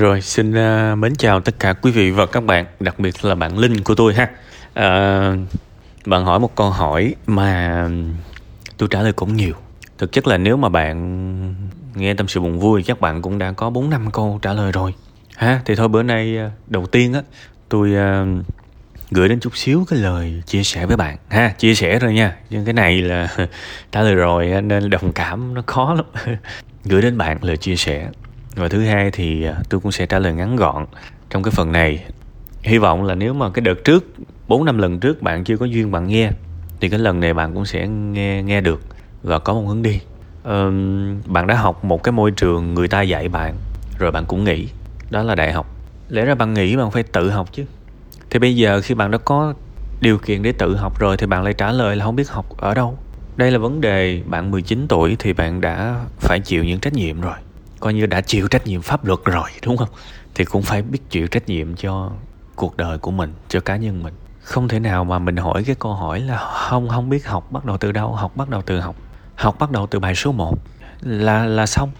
Rồi, xin uh, mến chào tất cả quý vị và các bạn, đặc biệt là bạn Linh của tôi ha. Uh, bạn hỏi một câu hỏi mà tôi trả lời cũng nhiều. Thực chất là nếu mà bạn nghe tâm sự buồn vui chắc bạn cũng đã có 4 năm câu trả lời rồi. Ha, thì thôi bữa nay à, đầu tiên á tôi uh, gửi đến chút xíu cái lời chia sẻ với bạn ha chia sẻ rồi nha nhưng cái này là trả lời rồi nên đồng cảm nó khó lắm gửi đến bạn lời chia sẻ và thứ hai thì à, tôi cũng sẽ trả lời ngắn gọn trong cái phần này. Hy vọng là nếu mà cái đợt trước bốn năm lần trước bạn chưa có duyên bạn nghe thì cái lần này bạn cũng sẽ nghe nghe được và có một hướng đi. Ờ, bạn đã học một cái môi trường người ta dạy bạn rồi bạn cũng nghĩ đó là đại học. Lẽ ra bạn nghĩ bạn phải tự học chứ. Thì bây giờ khi bạn đã có điều kiện để tự học rồi thì bạn lại trả lời là không biết học ở đâu. Đây là vấn đề bạn 19 tuổi thì bạn đã phải chịu những trách nhiệm rồi coi như đã chịu trách nhiệm pháp luật rồi, đúng không? Thì cũng phải biết chịu trách nhiệm cho cuộc đời của mình, cho cá nhân mình. Không thể nào mà mình hỏi cái câu hỏi là không không biết học, bắt đầu từ đâu, học, bắt đầu từ học. Học bắt đầu từ bài số 1 là là xong.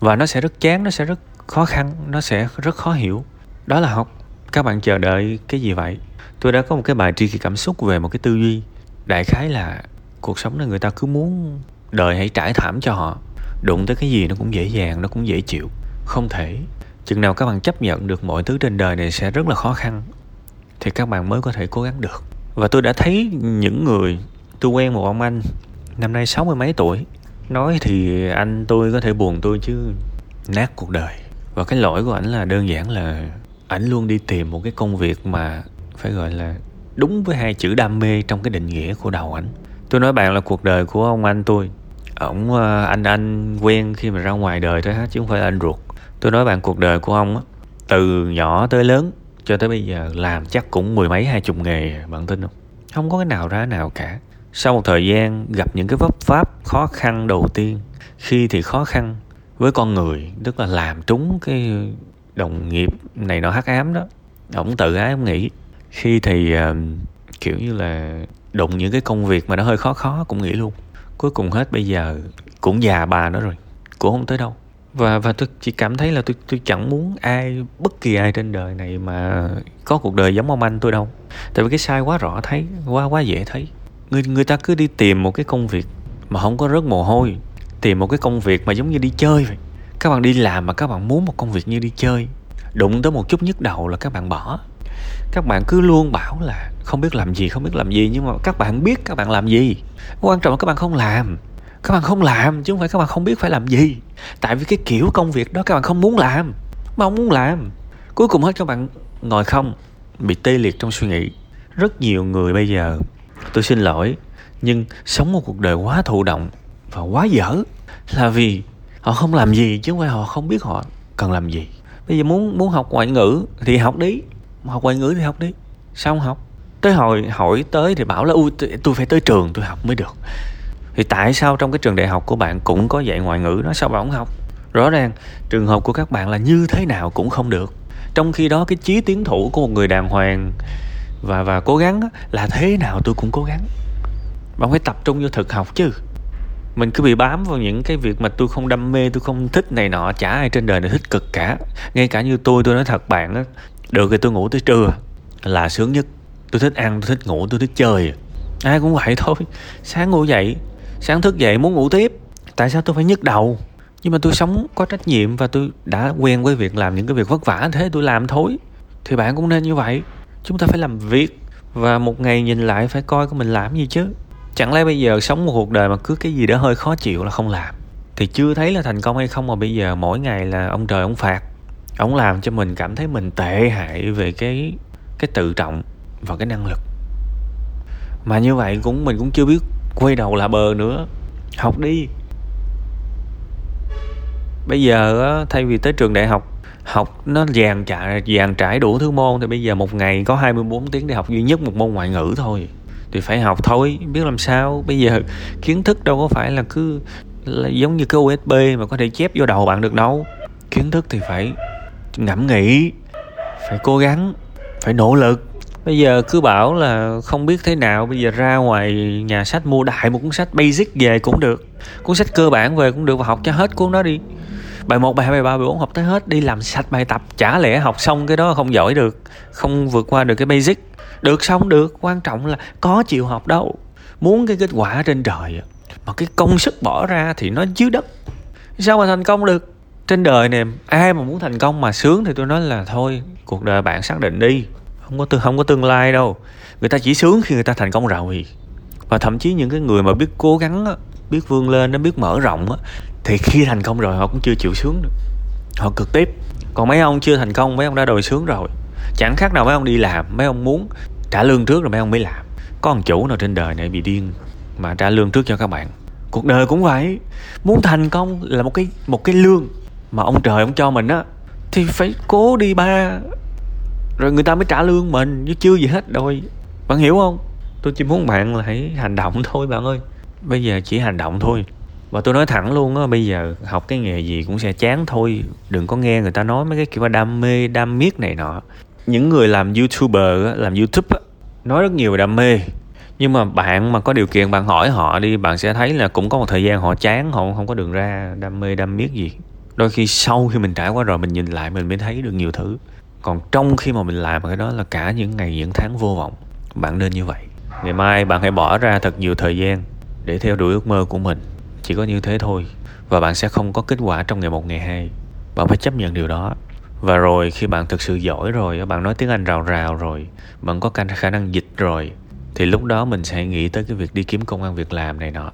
Và nó sẽ rất chán, nó sẽ rất khó khăn, nó sẽ rất khó hiểu. Đó là học. Các bạn chờ đợi cái gì vậy? Tôi đã có một cái bài tri kỳ cảm xúc về một cái tư duy. Đại khái là cuộc sống là người ta cứ muốn đời hãy trải thảm cho họ đụng tới cái gì nó cũng dễ dàng, nó cũng dễ chịu. Không thể. Chừng nào các bạn chấp nhận được mọi thứ trên đời này sẽ rất là khó khăn, thì các bạn mới có thể cố gắng được. Và tôi đã thấy những người, tôi quen một ông anh, năm nay sáu mươi mấy tuổi. Nói thì anh tôi có thể buồn tôi chứ nát cuộc đời. Và cái lỗi của ảnh là đơn giản là ảnh luôn đi tìm một cái công việc mà phải gọi là đúng với hai chữ đam mê trong cái định nghĩa của đầu ảnh. Tôi nói bạn là cuộc đời của ông anh tôi ổng ờ, anh anh quen khi mà ra ngoài đời thôi hết chứ không phải là anh ruột. Tôi nói bạn cuộc đời của ông á từ nhỏ tới lớn cho tới bây giờ làm chắc cũng mười mấy hai chục nghề bạn tin không? Không có cái nào ra nào cả. Sau một thời gian gặp những cái vấp pháp khó khăn đầu tiên khi thì khó khăn với con người tức là làm trúng cái đồng nghiệp này nó hắc ám đó ổng tự ái ổng nghĩ. Khi thì uh, kiểu như là đụng những cái công việc mà nó hơi khó khó cũng nghĩ luôn cuối cùng hết, bây giờ cũng già bà nó rồi, cũng không tới đâu. Và và tôi chỉ cảm thấy là tôi tôi chẳng muốn ai, bất kỳ ai trên đời này mà có cuộc đời giống ông anh tôi đâu. Tại vì cái sai quá rõ thấy, quá quá dễ thấy. Người người ta cứ đi tìm một cái công việc mà không có rớt mồ hôi, tìm một cái công việc mà giống như đi chơi vậy. Các bạn đi làm mà các bạn muốn một công việc như đi chơi, đụng tới một chút nhức đầu là các bạn bỏ các bạn cứ luôn bảo là không biết làm gì, không biết làm gì, nhưng mà các bạn biết các bạn làm gì. Quan trọng là các bạn không làm. Các bạn không làm chứ không phải các bạn không biết phải làm gì. Tại vì cái kiểu công việc đó các bạn không muốn làm mà không muốn làm. Cuối cùng hết các bạn ngồi không, bị tê liệt trong suy nghĩ. Rất nhiều người bây giờ, tôi xin lỗi, nhưng sống một cuộc đời quá thụ động và quá dở là vì họ không làm gì chứ không phải họ không biết họ cần làm gì. Bây giờ muốn muốn học ngoại ngữ thì học đi học ngoại ngữ thì học đi. Sao không học? Tới hồi hỏi tới thì bảo là, ui, tôi phải tới trường tôi học mới được. Thì tại sao trong cái trường đại học của bạn cũng có dạy ngoại ngữ đó, sao bạn không học? Rõ ràng, trường hợp của các bạn là như thế nào cũng không được. Trong khi đó, cái chí tiến thủ của một người đàng hoàng và và cố gắng là thế nào tôi cũng cố gắng. Bạn phải tập trung vô thực học chứ. Mình cứ bị bám vào những cái việc mà tôi không đam mê, tôi không thích này nọ, chả ai trên đời này thích cực cả. Ngay cả như tôi tôi nói thật bạn á được thì tôi ngủ tới trưa. Là sướng nhất. Tôi thích ăn, tôi thích ngủ, tôi thích chơi. Ai cũng vậy thôi. Sáng ngủ dậy. Sáng thức dậy muốn ngủ tiếp. Tại sao tôi phải nhức đầu? Nhưng mà tôi sống có trách nhiệm và tôi đã quen với việc làm những cái việc vất vả thế tôi làm thôi. Thì bạn cũng nên như vậy. Chúng ta phải làm việc và một ngày nhìn lại phải coi có mình làm gì chứ. Chẳng lẽ bây giờ sống một cuộc đời mà cứ cái gì đó hơi khó chịu là không làm? Thì chưa thấy là thành công hay không mà bây giờ mỗi ngày là ông trời ông phạt ông làm cho mình cảm thấy mình tệ hại về cái cái tự trọng và cái năng lực. Mà như vậy cũng, mình cũng chưa biết quay đầu là bờ nữa. Học đi. Bây giờ thay vì tới trường đại học học nó dàn trải dàn trải đủ thứ môn, thì bây giờ một ngày có 24 tiếng để học duy nhất một môn ngoại ngữ thôi. Thì phải học thôi, biết làm sao. Bây giờ kiến thức đâu có phải là cứ, là giống như cái USB mà có thể chép vô đầu bạn được đâu. Kiến thức thì phải ngẫm nghĩ. Phải cố gắng phải nỗ lực. Bây giờ cứ bảo là không biết thế nào bây giờ ra ngoài nhà sách mua đại một cuốn sách basic về cũng được. Cuốn sách cơ bản về cũng được và học cho hết cuốn đó đi. Bài 1, bài 2, bài 3, bài 4 học tới hết đi làm sạch bài tập chả lẽ học xong cái đó không giỏi được không vượt qua được cái basic. Được xong được? Quan trọng là có chịu học đâu. Muốn cái kết quả trên trời mà cái công sức bỏ ra thì nó dưới đất. Sao mà thành công được? Trên đời này ai mà muốn thành công mà sướng thì tôi nói là thôi, cuộc đời bạn xác định đi. Không có tương không có tương lai đâu. Người ta chỉ sướng khi người ta thành công rồi. Và thậm chí những cái người mà biết cố gắng biết vươn lên nó biết mở rộng thì khi thành công rồi họ cũng chưa chịu sướng được. Họ cực tiếp. Còn mấy ông chưa thành công, mấy ông đã đòi sướng rồi. Chẳng khác nào mấy ông đi làm, mấy ông muốn trả lương trước rồi mấy ông mới làm. Có ông chủ nào trên đời này bị điên mà trả lương trước cho các bạn. Cuộc đời cũng vậy. Muốn thành công là một cái một cái lương mà ông trời ông cho mình á, thì phải cố đi ba. Rồi người ta mới trả lương mình chứ chưa gì hết rồi. Bạn hiểu không? Tôi chỉ muốn bạn là hãy hành động thôi bạn ơi. Bây giờ chỉ hành động thôi. Và tôi nói thẳng luôn á, bây giờ học cái nghề gì cũng sẽ chán thôi. Đừng có nghe người ta nói mấy cái kiểu đam mê, đam miết này nọ. Những người làm youtuber làm youtube á, nói rất nhiều về đam mê. Nhưng mà bạn mà có điều kiện bạn hỏi họ đi, bạn sẽ thấy là cũng có một thời gian họ chán, họ không có đường ra đam mê, đam miết gì đôi khi sau khi mình trải qua rồi, mình nhìn lại mình mới thấy được nhiều thứ. Còn trong khi mà mình làm cái đó là cả những ngày, những tháng vô vọng, bạn nên như vậy. Ngày mai bạn hãy bỏ ra thật nhiều thời gian để theo đuổi ước mơ của mình. Chỉ có như thế thôi và bạn sẽ không có kết quả trong ngày một, ngày hai. Bạn phải chấp nhận điều đó. Và rồi khi bạn thực sự giỏi rồi, bạn nói tiếng anh rào rào rồi, bạn có khả năng dịch rồi, thì lúc đó mình sẽ nghĩ tới cái việc đi kiếm công an việc làm này nọ.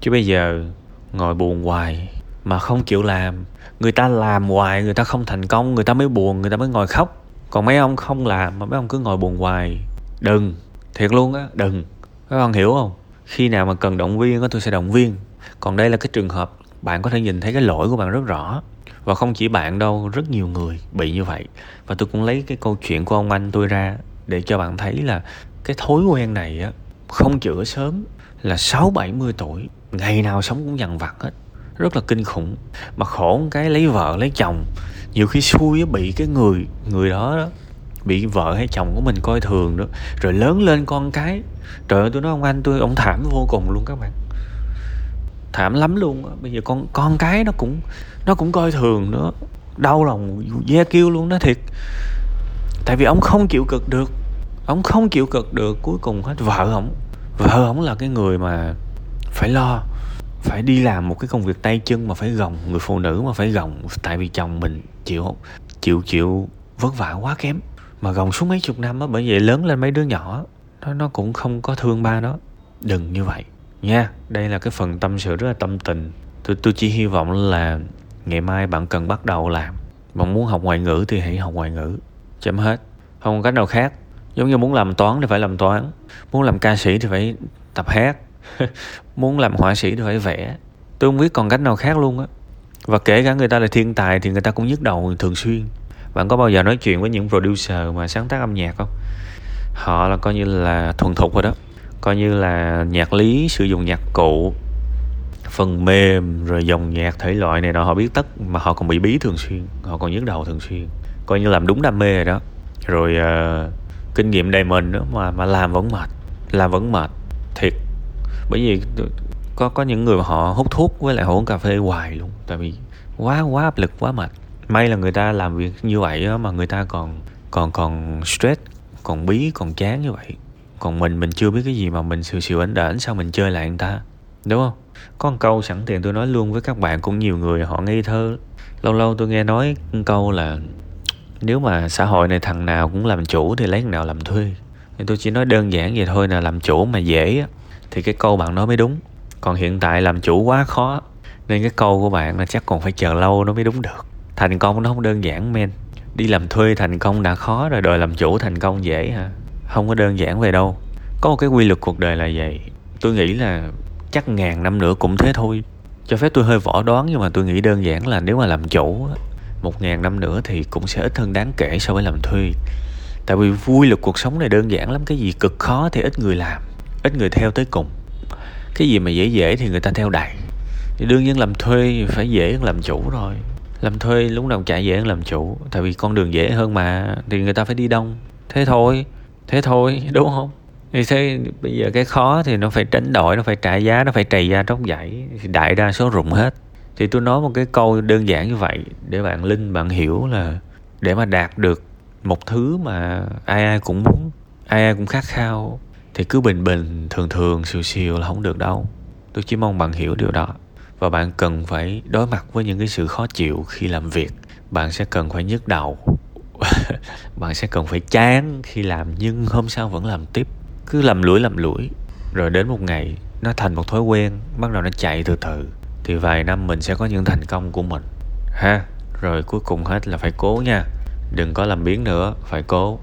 Chứ bây giờ ngồi buồn hoài mà không chịu làm. Người ta làm hoài, người ta không thành công, người ta mới buồn, người ta mới ngồi khóc. Còn mấy ông không làm mà mấy ông cứ ngồi buồn hoài. Đừng, thiệt luôn á, đừng. Các bạn hiểu không? Khi nào mà cần động viên á, tôi sẽ động viên. Còn đây là cái trường hợp bạn có thể nhìn thấy cái lỗi của bạn rất rõ. Và không chỉ bạn đâu, rất nhiều người bị như vậy. Và tôi cũng lấy cái câu chuyện của ông anh tôi ra để cho bạn thấy là cái thói quen này á, không chữa sớm là sáu bảy mươi tuổi, ngày nào sống cũng dằn vặt hết rất là kinh khủng. Mà khổ cái lấy vợ, lấy chồng, nhiều khi xui bị cái người người đó đó, bị vợ hay chồng của mình coi thường đó rồi lớn lên con cái, trời ơi tôi nói ông anh tôi, ông thảm vô cùng luôn các bạn. Thảm lắm luôn bây giờ con con cái nó cũng nó cũng coi thường nữa. Đau lòng ve kêu luôn đó thiệt. Tại vì ông không chịu cực được. Ông không chịu cực được, cuối cùng hết. Vợ ông vợ ông là cái người mà phải lo phải đi làm một cái công việc tay chân mà phải gồng, người phụ nữ mà phải gồng. Tại vì chồng mình chịu chịu chịu vất vả quá kém. Mà gồng suốt mấy chục năm á, bởi vậy lớn lên mấy đứa nhỏ, nó nó cũng không có thương ba nó. Đừng như vậy nha. Đây là cái phần tâm sự rất là tâm tình. Tôi tôi chỉ hy vọng là ngày mai bạn cần bắt đầu làm. Bạn muốn học ngoại ngữ thì hãy học ngoại ngữ. Chấm hết. Không có cách nào khác. Giống như muốn làm toán thì phải làm toán. Muốn làm ca sĩ thì phải tập hát. muốn làm họa sĩ thì phải vẽ. Tôi không biết còn cách nào khác luôn á. Và kể cả người ta là thiên tài thì người ta cũng nhức đầu thường xuyên. Bạn có bao giờ nói chuyện với những producer mà sáng tác âm nhạc không? Họ là coi như là thuần thục rồi đó. Coi như là nhạc lý sử dụng nhạc cụ phần mềm rồi dòng nhạc thể loại này nọ. Họ biết tất mà họ còn bị bí thường xuyên. Họ còn nhức đầu thường xuyên. Coi như làm đúng đam mê rồi đó. Rồi uh, kinh nghiệm đầy mình nữa mà mà làm vẫn mệt. Làm vẫn mệt. Thiệt bởi vì có có những người mà họ hút thuốc với lại họ uống cà phê hoài luôn. Tại vì quá quá áp lực quá mệt. May là người ta làm việc như vậy đó, mà người ta còn còn còn stress còn bí còn chán như vậy. Còn mình mình chưa biết cái gì mà mình sự sự ảnh đảnh sao mình chơi lại người ta đúng không? Có một câu sẵn tiện tôi nói luôn với các bạn cũng nhiều người họ ngây thơ. Lâu lâu tôi nghe nói một câu là nếu mà xã hội này thằng nào cũng làm chủ thì lấy thằng nào làm thuê. Thì tôi chỉ nói đơn giản vậy thôi là làm chủ mà dễ á thì cái câu bạn nói mới đúng. Còn hiện tại làm chủ quá khó, nên cái câu của bạn là chắc còn phải chờ lâu nó mới đúng được. Thành công nó không đơn giản, men. Đi làm thuê thành công đã khó rồi, đòi làm chủ thành công dễ hả? Không có đơn giản về đâu. Có một cái quy luật cuộc đời là vậy. Tôi nghĩ là chắc ngàn năm nữa cũng thế thôi. Cho phép tôi hơi võ đoán, nhưng mà tôi nghĩ đơn giản là nếu mà làm chủ một ngàn năm nữa thì cũng sẽ ít hơn đáng kể so với làm thuê. Tại vì vui luật cuộc sống này đơn giản lắm, cái gì cực khó thì ít người làm ít người theo tới cùng. Cái gì mà dễ dễ thì người ta theo đầy thì đương nhiên làm thuê phải dễ hơn làm chủ rồi. Làm thuê lúc nào chạy dễ hơn làm chủ, tại vì con đường dễ hơn mà, thì người ta phải đi đông. Thế thôi thế thôi, đúng không? Thì thế bây giờ cái khó thì nó phải tránh đổi, nó phải trả giá, nó phải trầy ra tróc dãy thì đại đa số rụng hết. Thì tôi nói một cái câu đơn giản như vậy để bạn linh, bạn hiểu là để mà đạt được một thứ mà ai ai cũng muốn, ai ai cũng khát khao thì cứ bình bình, thường thường, siêu siêu là không được đâu. Tôi chỉ mong bạn hiểu điều đó. Và bạn cần phải đối mặt với những cái sự khó chịu khi làm việc. Bạn sẽ cần phải nhức đầu. Bạn sẽ cần phải chán khi làm nhưng hôm sau vẫn làm tiếp. Cứ làm lũi làm lũi. Rồi đến một ngày, nó thành một thói quen, bắt đầu nó chạy từ từ. Thì vài năm mình sẽ có những thành công của mình. Ha, rồi cuối cùng hết là phải cố nha. Đừng có làm biến nữa, phải cố.